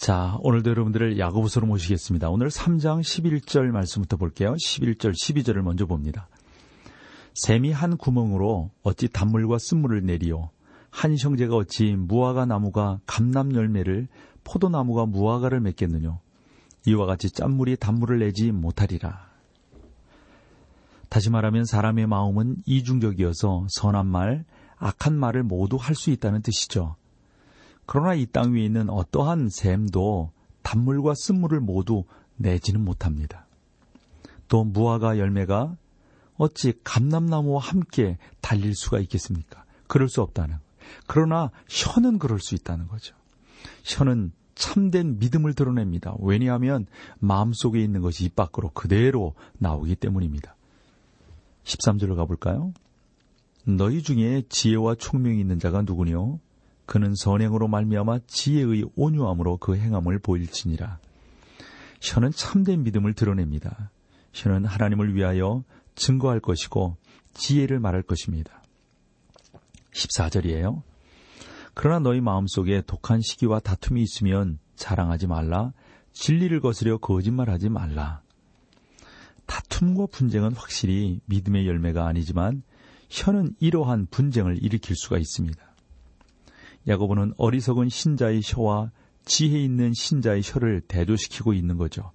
자, 오늘도 여러분들을 야고보서로 모시겠습니다. 오늘 3장 11절 말씀부터 볼게요. 11절, 12절을 먼저 봅니다. 샘이 한 구멍으로 어찌 단물과 쓴물을 내리요. 한 형제가 어찌 무화과 나무가 감남 열매를 포도나무가 무화과를 맺겠느냐. 이와 같이 짠물이 단물을 내지 못하리라. 다시 말하면 사람의 마음은 이중적이어서 선한 말, 악한 말을 모두 할 수 있다는 뜻이죠. 그러나 이 땅 위에 있는 어떠한 샘도 단물과 쓴물을 모두 내지는 못합니다. 또 무화과 열매가 어찌 감남나무와 함께 달릴 수가 있겠습니까? 그럴 수 없다는. 그러나 혀는 그럴 수 있다는 거죠. 혀는 참된 믿음을 드러냅니다. 왜냐하면 마음속에 있는 것이 입 밖으로 그대로 나오기 때문입니다. 13절로 가볼까요? 너희 중에 지혜와 총명이 있는 자가 누구뇨? 그는 선행으로 말미암아 지혜의 온유함으로 그 행함을 보일지니라. 혀는 참된 믿음을 드러냅니다. 혀는 하나님을 위하여 증거할 것이고 지혜를 말할 것입니다. 14절이에요. 그러나 너희 마음속에 독한 시기와 다툼이 있으면 자랑하지 말라. 진리를 거스려 거짓말하지 말라. 다툼과 분쟁은 확실히 믿음의 열매가 아니지만 혀는 이러한 분쟁을 일으킬 수가 있습니다. 야고보는 어리석은 신자의 혀와 지혜 있는 신자의 혀를 대조시키고 있는 거죠.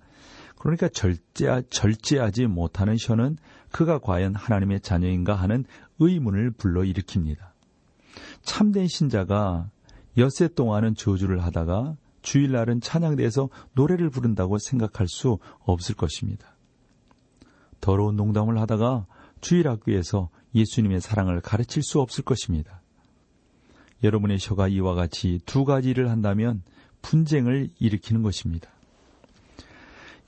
그러니까 절제, 절제하지 못하는 혀는 그가 과연 하나님의 자녀인가 하는 의문을 불러일으킵니다. 참된 신자가 엿새 동안은 저주를 하다가 주일날은 찬양대에서 노래를 부른다고 생각할 수 없을 것입니다. 더러운 농담을 하다가 주일 학교에서 예수님의 사랑을 가르칠 수 없을 것입니다. 여러분의 혀가 이와 같이 두 가지를 한다면 분쟁을 일으키는 것입니다.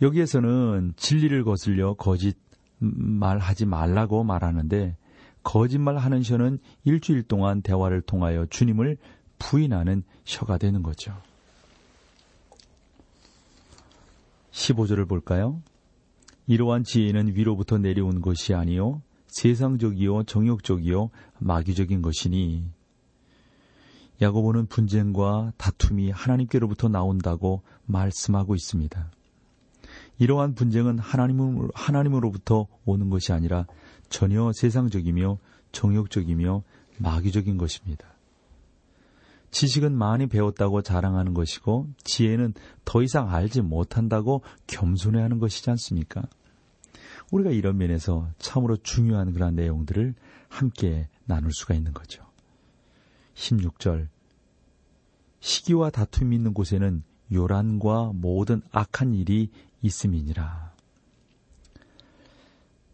여기에서는 진리를 거슬려 거짓 말하지 말라고 말하는데 거짓말 하는 혀는 일주일 동안 대화를 통하여 주님을 부인하는 혀가 되는 거죠. 15절을 볼까요? 이러한 지혜는 위로부터 내려온 것이 아니요 세상적이요 정욕적이요 마귀적인 것이니 야고보는 분쟁과 다툼이 하나님께로부터 나온다고 말씀하고 있습니다. 이러한 분쟁은 하나님으로, 하나님으로부터 오는 것이 아니라 전혀 세상적이며 정욕적이며 마귀적인 것입니다. 지식은 많이 배웠다고 자랑하는 것이고 지혜는 더 이상 알지 못한다고 겸손해하는 것이지 않습니까? 우리가 이런 면에서 참으로 중요한 그런 내용들을 함께 나눌 수가 있는 거죠. 16절 시기와 다툼이 있는 곳에는 요란과 모든 악한 일이 있음이니라.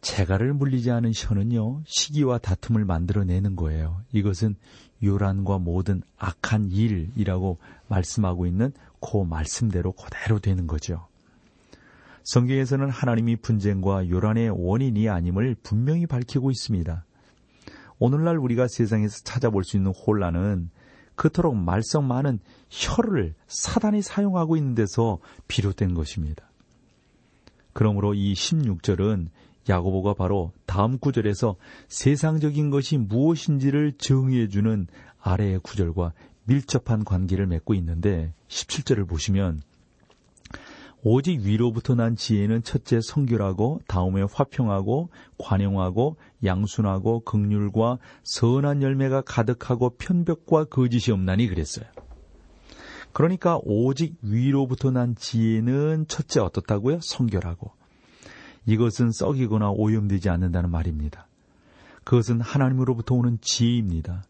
재갈을 물리지 않은 혀는요, 시기와 다툼을 만들어내는 거예요. 이것은 요란과 모든 악한 일이라고 말씀하고 있는 그 말씀대로 그대로 되는 거죠. 성경에서는 하나님이 분쟁과 요란의 원인이 아님을 분명히 밝히고 있습니다. 오늘날 우리가 세상에서 찾아볼 수 있는 혼란은 그토록 말썽 많은 혀를 사단이 사용하고 있는 데서 비롯된 것입니다. 그러므로 이 16절은 야고보가 바로 다음 구절에서 세상적인 것이 무엇인지를 정의해주는 아래의 구절과 밀접한 관계를 맺고 있는데 17절을 보시면 오직 위로부터 난 지혜는 첫째 성결하고 다음에 화평하고 관용하고 양순하고 극률과 선한 열매가 가득하고 편벽과 거짓이 없나니 그랬어요. 그러니까 오직 위로부터 난 지혜는 첫째 어떻다고요? 성결하고. 이것은 썩이거나 오염되지 않는다는 말입니다. 그것은 하나님으로부터 오는 지혜입니다.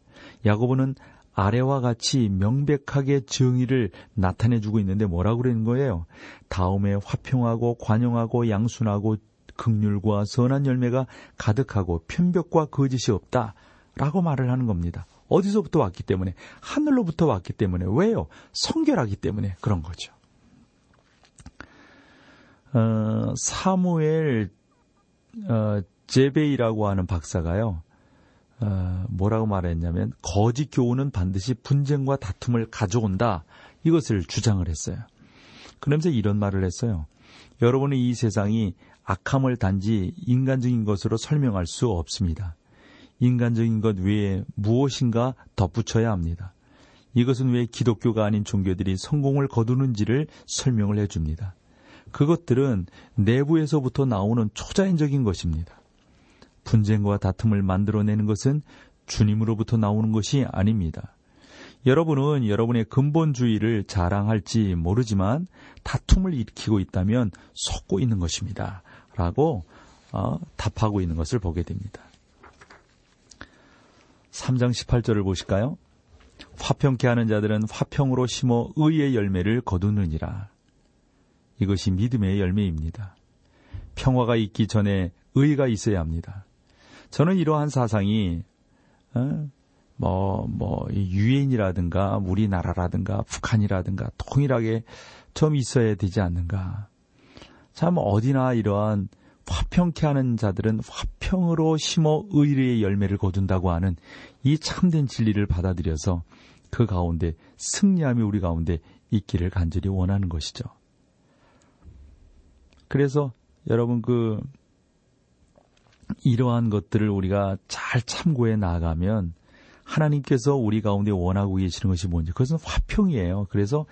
야고보는 아래와 같이 명백하게 정의를 나타내주고 있는데 뭐라고 그러는 거예요? 다음에 화평하고 관용하고 양순하고 극률과 선한 열매가 가득하고 편벽과 거짓이 없다. 라고 말을 하는 겁니다. 어디서부터 왔기 때문에? 하늘로부터 왔기 때문에. 왜요? 성결하기 때문에 그런 거죠. 어, 사무엘 어, 제베이라고 하는 박사가요. 어, 뭐라고 말했냐면 거짓 교훈은 반드시 분쟁과 다툼을 가져온다. 이것을 주장을 했어요. 그러면서 이런 말을 했어요. 여러분은 이 세상이 악함을 단지 인간적인 것으로 설명할 수 없습니다. 인간적인 것 외에 무엇인가 덧붙여야 합니다. 이것은 왜 기독교가 아닌 종교들이 성공을 거두는지를 설명을 해줍니다. 그것들은 내부에서부터 나오는 초자연적인 것입니다. 분쟁과 다툼을 만들어내는 것은 주님으로부터 나오는 것이 아닙니다. 여러분은 여러분의 근본주의를 자랑할지 모르지만 다툼을 일으키고 있다면 속고 있는 것입니다. 라고 어, 답하고 있는 것을 보게 됩니다. 3장 18절을 보실까요? 화평케 하는 자들은 화평으로 심어 의의 열매를 거두느니라. 이것이 믿음의 열매입니다. 평화가 있기 전에 의가 있어야 합니다. 저는 이러한 사상이 어? 뭐, 뭐, 유엔이라든가, 우리나라라든가, 북한이라든가, 통일하게 좀 있어야 되지 않는가. 참, 어디나 이러한 화평케 하는 자들은 화평으로 심어 의리의 열매를 거둔다고 하는 이 참된 진리를 받아들여서 그 가운데 승리함이 우리 가운데 있기를 간절히 원하는 것이죠. 그래서 여러분 그 이러한 것들을 우리가 잘 참고해 나가면 하나님께서 우리 가운데 원하고 계시는 것이 뭔지 그것은 화평이에요. 그래서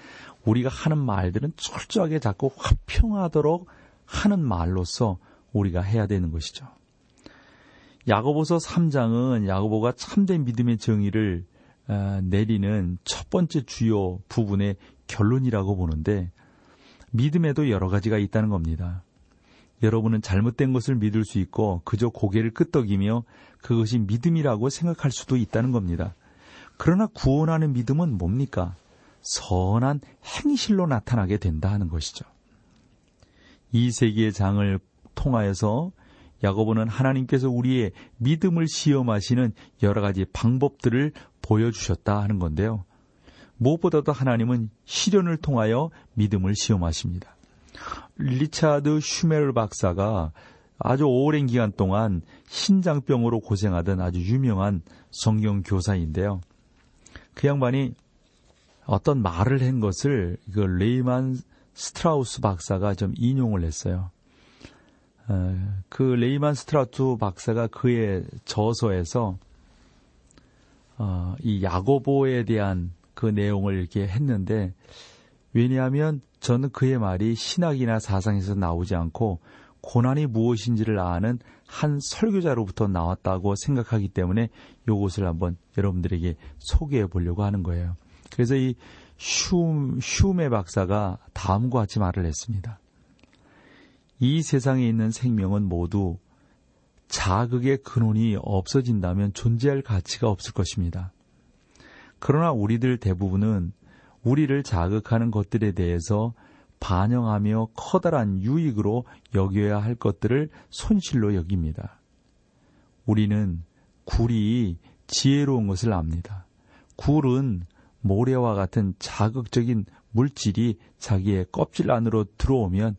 우리가 하는 말들은 철저하게 자꾸 화평하도록 하는 말로서 우리가 해야 되는 것이죠. 야고보서 3장은 야고보가 참된 믿음의 정의를 어, 내리는 첫 번째 주요 부분의 결론이라고 보는데 믿음에도 여러 가지가 있다는 겁니다. 여러분은 잘못된 것을 믿을 수 있고 그저 고개를 끄덕이며 그것이 믿음이라고 생각할 수도 있다는 겁니다. 그러나 구원하는 믿음은 뭡니까? 선한 행실로 나타나게 된다 하는 것이죠. 이 세계의 장을 통하여서 야고보는 하나님께서 우리의 믿음을 시험하시는 여러 가지 방법들을 보여주셨다 하는 건데요. 무엇보다도 하나님은 시련을 통하여 믿음을 시험하십니다. 리차드 슈메르 박사가 아주 오랜 기간 동안 신장병으로 고생하던 아주 유명한 성경 교사인데요. 그 양반이 어떤 말을 한 것을 그 레이만 스트라우스 박사가 좀 인용을 했어요. 어, 그 레이만 스트라우스 박사가 그의 저서에서 어, 이 야고보에 대한 그 내용을 이렇게 했는데 왜냐하면 저는 그의 말이 신학이나 사상에서 나오지 않고 고난이 무엇인지를 아는 한 설교자로부터 나왔다고 생각하기 때문에 이것을 한번 여러분들에게 소개해 보려고 하는 거예요. 그래서 이 슈, 슈메 박사가 다음과 같이 말을 했습니다. 이 세상에 있는 생명은 모두 자극의 근원이 없어진다면 존재할 가치가 없을 것입니다. 그러나 우리들 대부분은 우리를 자극하는 것들에 대해서 반영하며 커다란 유익으로 여겨야 할 것들을 손실로 여깁니다. 우리는 굴이 지혜로운 것을 압니다. 굴은 모래와 같은 자극적인 물질이 자기의 껍질 안으로 들어오면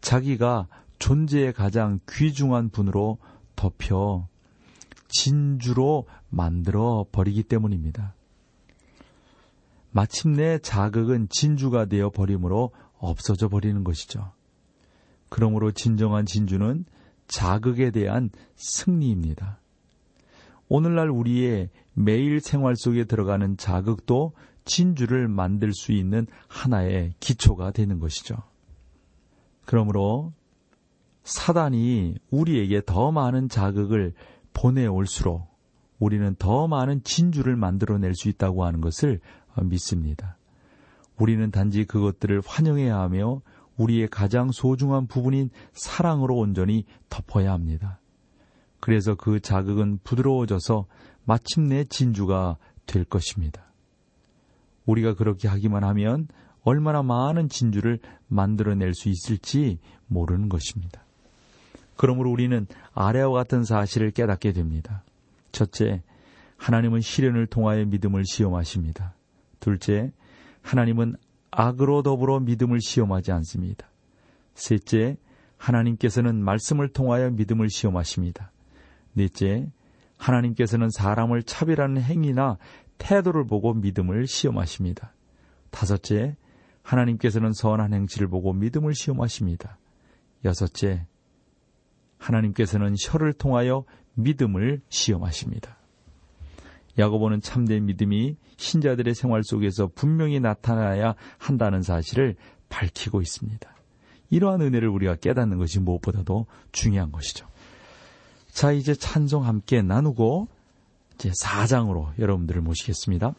자기가 존재의 가장 귀중한 분으로 덮여 진주로 만들어 버리기 때문입니다. 마침내 자극은 진주가 되어 버림으로 없어져 버리는 것이죠. 그러므로 진정한 진주는 자극에 대한 승리입니다. 오늘날 우리의 매일 생활 속에 들어가는 자극도 진주를 만들 수 있는 하나의 기초가 되는 것이죠. 그러므로 사단이 우리에게 더 많은 자극을 보내올수록 우리는 더 많은 진주를 만들어낼 수 있다고 하는 것을 믿습니다. 우리는 단지 그것들을 환영해야 하며 우리의 가장 소중한 부분인 사랑으로 온전히 덮어야 합니다. 그래서 그 자극은 부드러워져서 마침내 진주가 될 것입니다. 우리가 그렇게 하기만 하면 얼마나 많은 진주를 만들어낼 수 있을지 모르는 것입니다. 그러므로 우리는 아래와 같은 사실을 깨닫게 됩니다. 첫째, 하나님은 시련을 통하여 믿음을 시험하십니다. 둘째, 하나님은 악으로 더불어 믿음을 시험하지 않습니다. 셋째, 하나님께서는 말씀을 통하여 믿음을 시험하십니다. 넷째, 하나님께서는 사람을 차별하는 행위나 태도를 보고 믿음을 시험하십니다. 다섯째, 하나님께서는 선한 행실을 보고 믿음을 시험하십니다. 여섯째, 하나님께서는 혀를 통하여 믿음을 시험하십니다. 야고보는 참된 믿음이 신자들의 생활 속에서 분명히 나타나야 한다는 사실을 밝히고 있습니다. 이러한 은혜를 우리가 깨닫는 것이 무엇보다도 중요한 것이죠. 자, 이제 찬송 함께 나누고 이제 4장으로 여러분들을 모시겠습니다.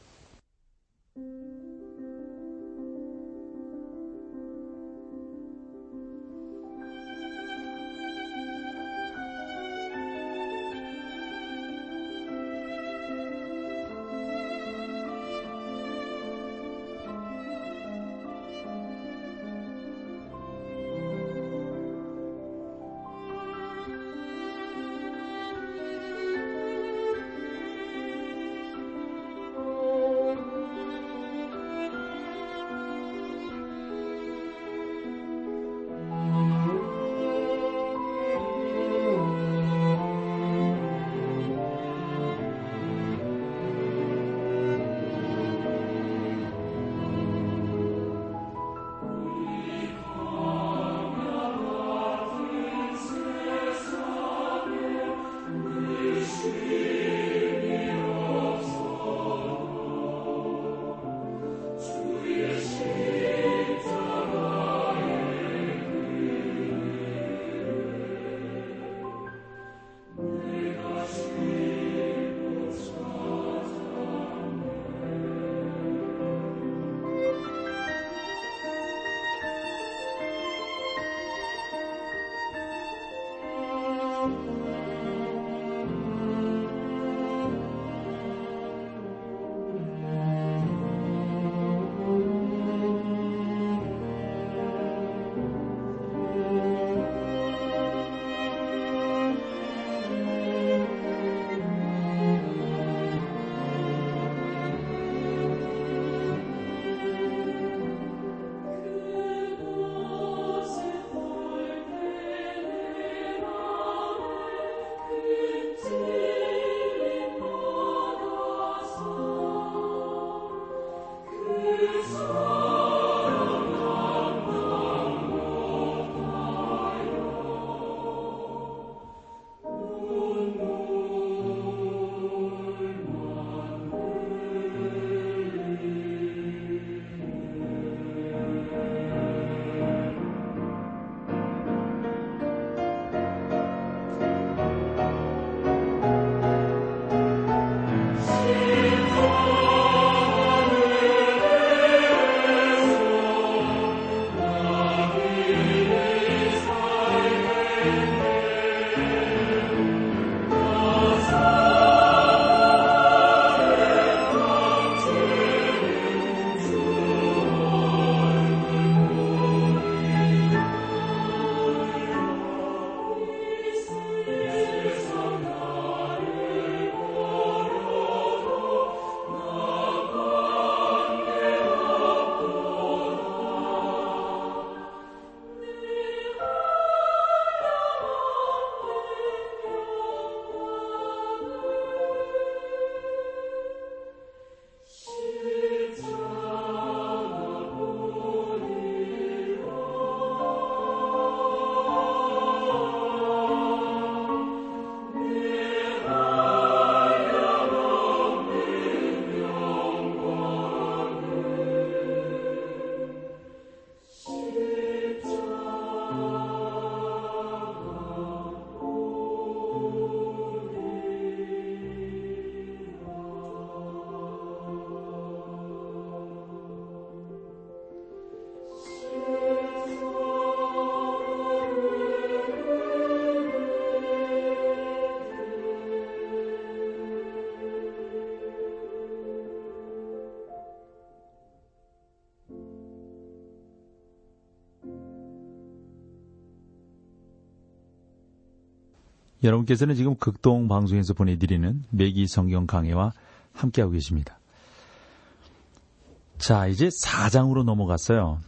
여러분께서는 지금 극동 방송에서 보내드리는 매기 성경 강해와 함께하고 계십니다. 자, 이제 4장으로 넘어갔어요.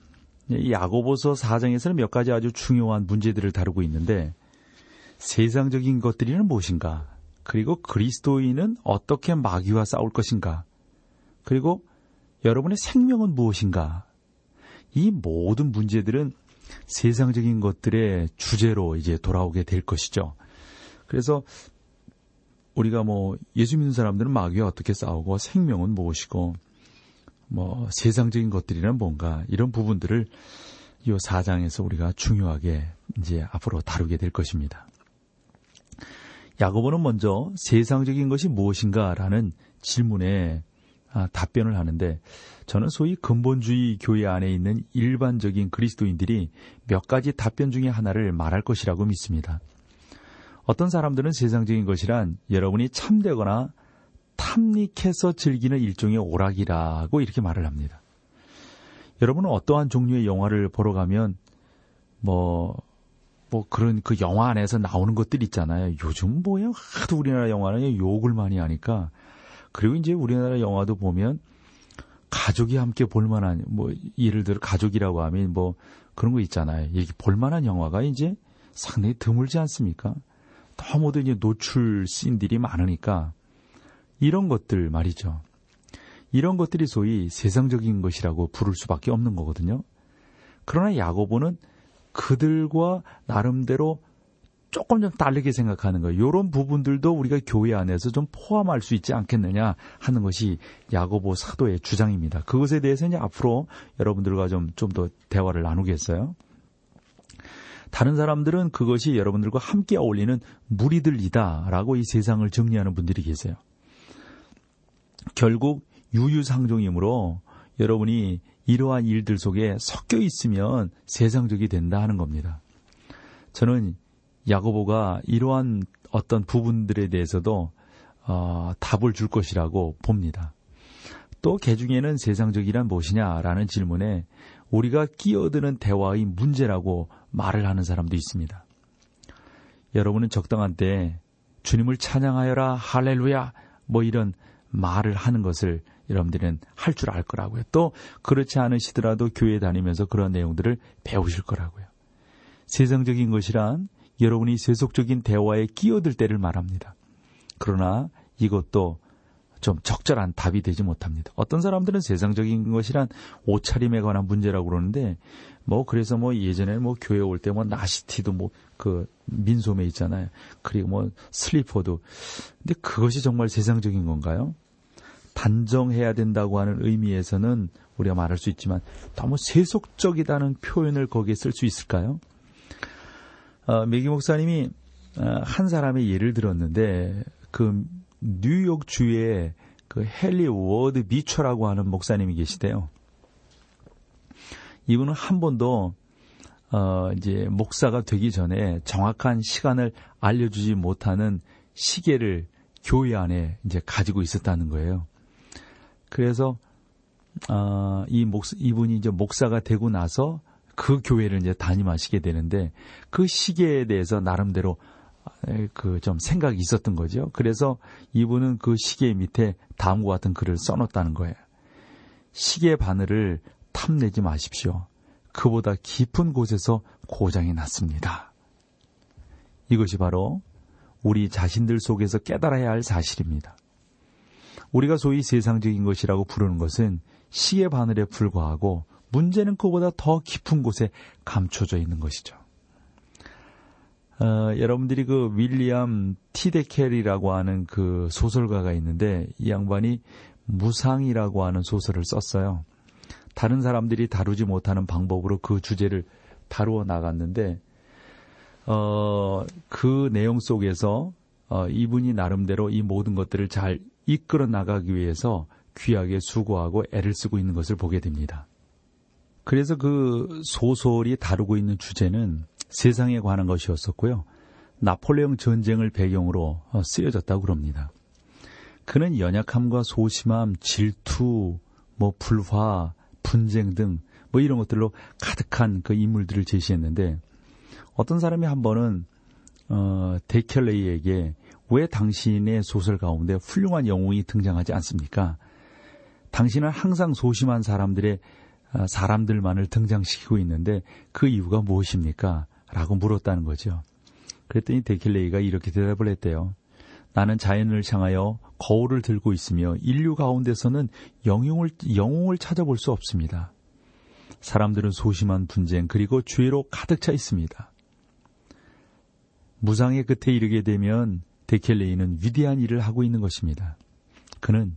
이 야고보서 4장에서는 몇 가지 아주 중요한 문제들을 다루고 있는데 세상적인 것들이는 무엇인가? 그리고 그리스도인은 어떻게 마귀와 싸울 것인가? 그리고 여러분의 생명은 무엇인가? 이 모든 문제들은 세상적인 것들의 주제로 이제 돌아오게 될 것이죠. 그래서 우리가 뭐 예수 믿는 사람들은 마귀와 어떻게 싸우고 생명은 무엇이고 뭐 세상적인 것들이란 뭔가 이런 부분들을 이 4장에서 우리가 중요하게 이제 앞으로 다루게 될 것입니다. 야고보는 먼저 세상적인 것이 무엇인가라는 질문에 아, 답변을 하는데 저는 소위 근본주의 교회 안에 있는 일반적인 그리스도인들이 몇 가지 답변 중에 하나를 말할 것이라고 믿습니다. 어떤 사람들은 세상적인 것이란 여러분이 참되거나 탐닉해서 즐기는 일종의 오락이라고 이렇게 말을 합니다. 여러분은 어떠한 종류의 영화를 보러 가면 뭐, 뭐 그런 그 영화 안에서 나오는 것들 있잖아요. 요즘 뭐야? 하도 우리나라 영화는 욕을 많이 하니까. 그리고 이제 우리나라 영화도 보면 가족이 함께 볼만한 뭐 예를 들어 가족이라고 하면 뭐 그런 거 있잖아요. 이렇게 볼만한 영화가 이제 상당히 드물지 않습니까? 너무도 이제 노출 씬들이 많으니까 이런 것들 말이죠. 이런 것들이 소위 세상적인 것이라고 부를 수밖에 없는 거거든요. 그러나 야고보는 그들과 나름대로 조금 좀 다르게 생각하는 거예요. 이런 부분들도 우리가 교회 안에서 좀 포함할 수 있지 않겠느냐 하는 것이 야고보 사도의 주장입니다. 그것에 대해서 이제 앞으로 여러분들과 좀 좀 더 대화를 나누겠어요. 다른 사람들은 그것이 여러분들과 함께 어울리는 무리들이다라고 이 세상을 정리하는 분들이 계세요. 결국 유유상종이므로 여러분이 이러한 일들 속에 섞여 있으면 세상적이 된다 하는 겁니다. 저는 야고보가 이러한 어떤 부분들에 대해서도 어, 답을 줄 것이라고 봅니다. 또 개중에는 세상적이란 무엇이냐라는 질문에 우리가 끼어드는 대화의 문제라고 말을 하는 사람도 있습니다. 여러분은 적당한 때 주님을 찬양하여라 할렐루야 뭐 이런 말을 하는 것을 여러분들은 할 줄 알 거라고요. 또 그렇지 않으시더라도 교회 다니면서 그런 내용들을 배우실 거라고요. 세상적인 것이란 여러분이 세속적인 대화에 끼어들 때를 말합니다. 그러나 이것도 좀 적절한 답이 되지 못합니다. 어떤 사람들은 세상적인 것이란 옷차림에 관한 문제라고 그러는데 뭐 그래서 뭐 예전에 뭐 교회 올 때 뭐 나시티도 뭐 그 민소매 있잖아요. 그리고 뭐 슬리퍼도 근데 그것이 정말 세상적인 건가요? 단정해야 된다고 하는 의미에서는 우리가 말할 수 있지만 너무 세속적이다는 표현을 거기에 쓸 수 있을까요? 어, 맥기 목사님이 어, 한 사람의 예를 들었는데 그 뉴욕 주에 그 헨리 워드 비처라고 하는 목사님이 계시대요. 이분은 한 번도 어 이제 목사가 되기 전에 정확한 시간을 알려주지 못하는 시계를 교회 안에 이제 가지고 있었다는 거예요. 그래서 어 이 목 이분이 이제 목사가 되고 나서 그 교회를 이제 담임하시게 되는데 그 시계에 대해서 나름대로 그 좀 생각이 있었던 거죠. 그래서 이분은 그 시계 밑에 다음과 같은 글을 써놓았다는 거예요. 시계 바늘을 탐내지 마십시오. 그보다 깊은 곳에서 고장이 났습니다. 이것이 바로 우리 자신들 속에서 깨달아야 할 사실입니다. 우리가 소위 세상적인 것이라고 부르는 것은 시계 바늘에 불과하고 문제는 그보다 더 깊은 곳에 감춰져 있는 것이죠. 어, 여러분들이 그 윌리엄 티데켈이라고 하는 그 소설가가 있는데 이 양반이 무상이라고 하는 소설을 썼어요. 다른 사람들이 다루지 못하는 방법으로 그 주제를 다루어 나갔는데 어, 그 내용 속에서 어, 이분이 나름대로 이 모든 것들을 잘 이끌어 나가기 위해서 귀하게 수고하고 애를 쓰고 있는 것을 보게 됩니다. 그래서 그 소설이 다루고 있는 주제는 세상에 관한 것이었었고요. 나폴레옹 전쟁을 배경으로 어, 쓰여졌다고 그럽니다. 그는 연약함과 소심함, 질투, 뭐 불화, 분쟁 등 뭐 이런 것들로 가득한 그 인물들을 제시했는데 어떤 사람이 한 번은 어, 데켈레이에게 왜 당신의 소설 가운데 훌륭한 영웅이 등장하지 않습니까? 당신은 항상 소심한 사람들의 아, 사람들만을 등장시키고 있는데 그 이유가 무엇입니까? 라고 물었다는 거죠. 그랬더니 데킬레이가 이렇게 대답을 했대요. 나는 자연을 향하여 거울을 들고 있으며 인류 가운데서는 영웅을, 영웅을 찾아볼 수 없습니다. 사람들은 소심한 분쟁 그리고 죄로 가득 차 있습니다. 무상의 끝에 이르게 되면 데켈레이는 위대한 일을 하고 있는 것입니다. 그는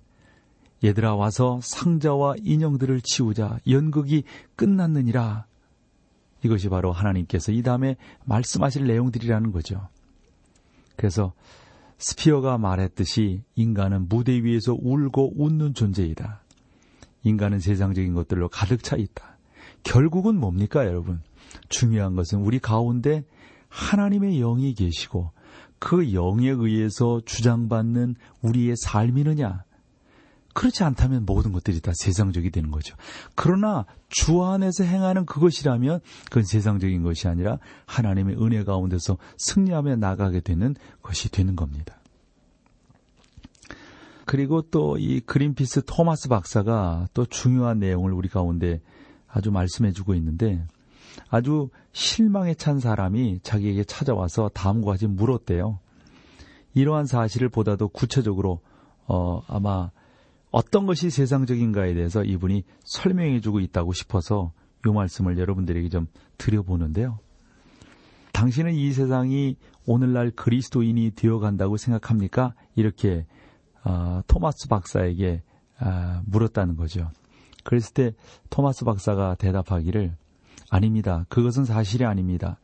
얘들아 와서 상자와 인형들을 치우자 연극이 끝났느니라. 이것이 바로 하나님께서 이 다음에 말씀하실 내용들이라는 거죠. 그래서 스피어가 말했듯이 인간은 무대 위에서 울고 웃는 존재이다. 인간은 세상적인 것들로 가득 차 있다. 결국은 뭡니까, 여러분? 중요한 것은 우리 가운데 하나님의 영이 계시고 그 영에 의해서 주장받는 우리의 삶이느냐? 그렇지 않다면 모든 것들이 다 세상적이 되는 거죠. 그러나 주 안에서 행하는 그것이라면 그건 세상적인 것이 아니라 하나님의 은혜 가운데서 승리하며 나가게 되는 것이 되는 겁니다. 그리고 또 이 그린피스 토마스 박사가 또 중요한 내용을 우리 가운데 아주 말씀해 주고 있는데 아주 실망에 찬 사람이 자기에게 찾아와서 다음과 같이 물었대요. 이러한 사실을 보다도 구체적으로 어 아마 어떤 것이 세상적인가에 대해서 이분이 설명해 주고 있다고 싶어서 이 말씀을 여러분들에게 좀 드려보는데요. 당신은 이 세상이 오늘날 그리스도인이 되어간다고 생각합니까? 이렇게 어, 토마스 박사에게 어, 물었다는 거죠. 그랬을 때 토마스 박사가 대답하기를 아닙니다. 그것은 사실이 아닙니다.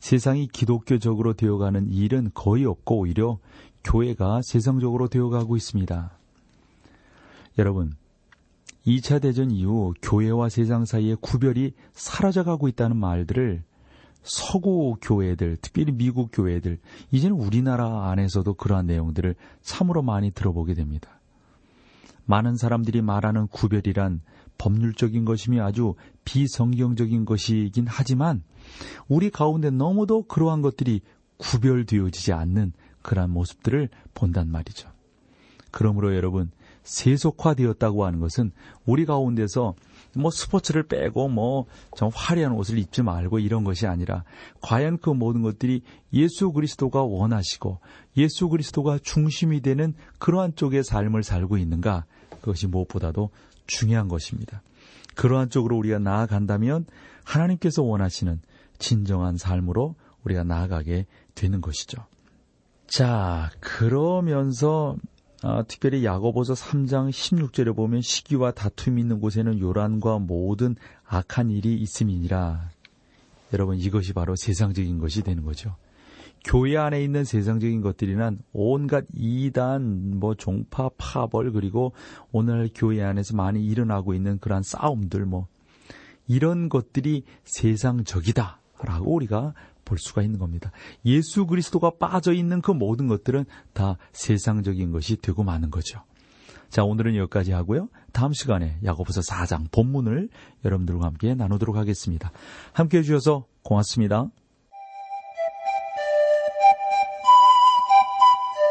세상이 기독교적으로 되어가는 일은 거의 없고 오히려 교회가 세상적으로 되어가고 있습니다. 여러분, 2차 대전 이후 교회와 세상 사이의 구별이 사라져가고 있다는 말들을 서구 교회들, 특별히 미국 교회들, 이제는 우리나라 안에서도 그러한 내용들을 참으로 많이 들어보게 됩니다. 많은 사람들이 말하는 구별이란 법률적인 것이며 아주 비성경적인 것이긴 하지만 우리 가운데 너무도 그러한 것들이 구별되어지지 않는 그러한 모습들을 본단 말이죠. 그러므로 여러분, 세속화되었다고 하는 것은 우리 가운데서 뭐 스포츠를 빼고 뭐 좀 화려한 옷을 입지 말고 이런 것이 아니라 과연 그 모든 것들이 예수 그리스도가 원하시고 예수 그리스도가 중심이 되는 그러한 쪽의 삶을 살고 있는가 그것이 무엇보다도 중요한 것입니다. 그러한 쪽으로 우리가 나아간다면 하나님께서 원하시는 진정한 삶으로 우리가 나아가게 되는 것이죠. 자, 그러면서 아, 특별히 야고보서 3장 16절에 보면 시기와 다툼이 있는 곳에는 요란과 모든 악한 일이 있음이니라. 여러분 이것이 바로 세상적인 것이 되는 거죠. 교회 안에 있는 세상적인 것들이란 온갖 이단, 뭐 종파, 파벌 그리고 오늘 교회 안에서 많이 일어나고 있는 그러한 싸움들 뭐 이런 것들이 세상적이다라고 우리가 볼 수가 있는 겁니다. 예수 그리스도가 빠져 있는 그 모든 것들은 다 세상적인 것이 되고 마는 거죠. 자, 오늘은 여기까지 하고요. 다음 시간에 야고보서 4장 본문을 여러분들과 함께 나누도록 하겠습니다. 함께 해주셔서 고맙습니다.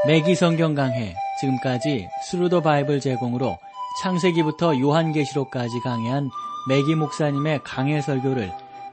맥기 성경 강해 지금까지 Through the Bible 제공으로 창세기부터 요한계시록까지 강해한 맥기 목사님의 강해 설교를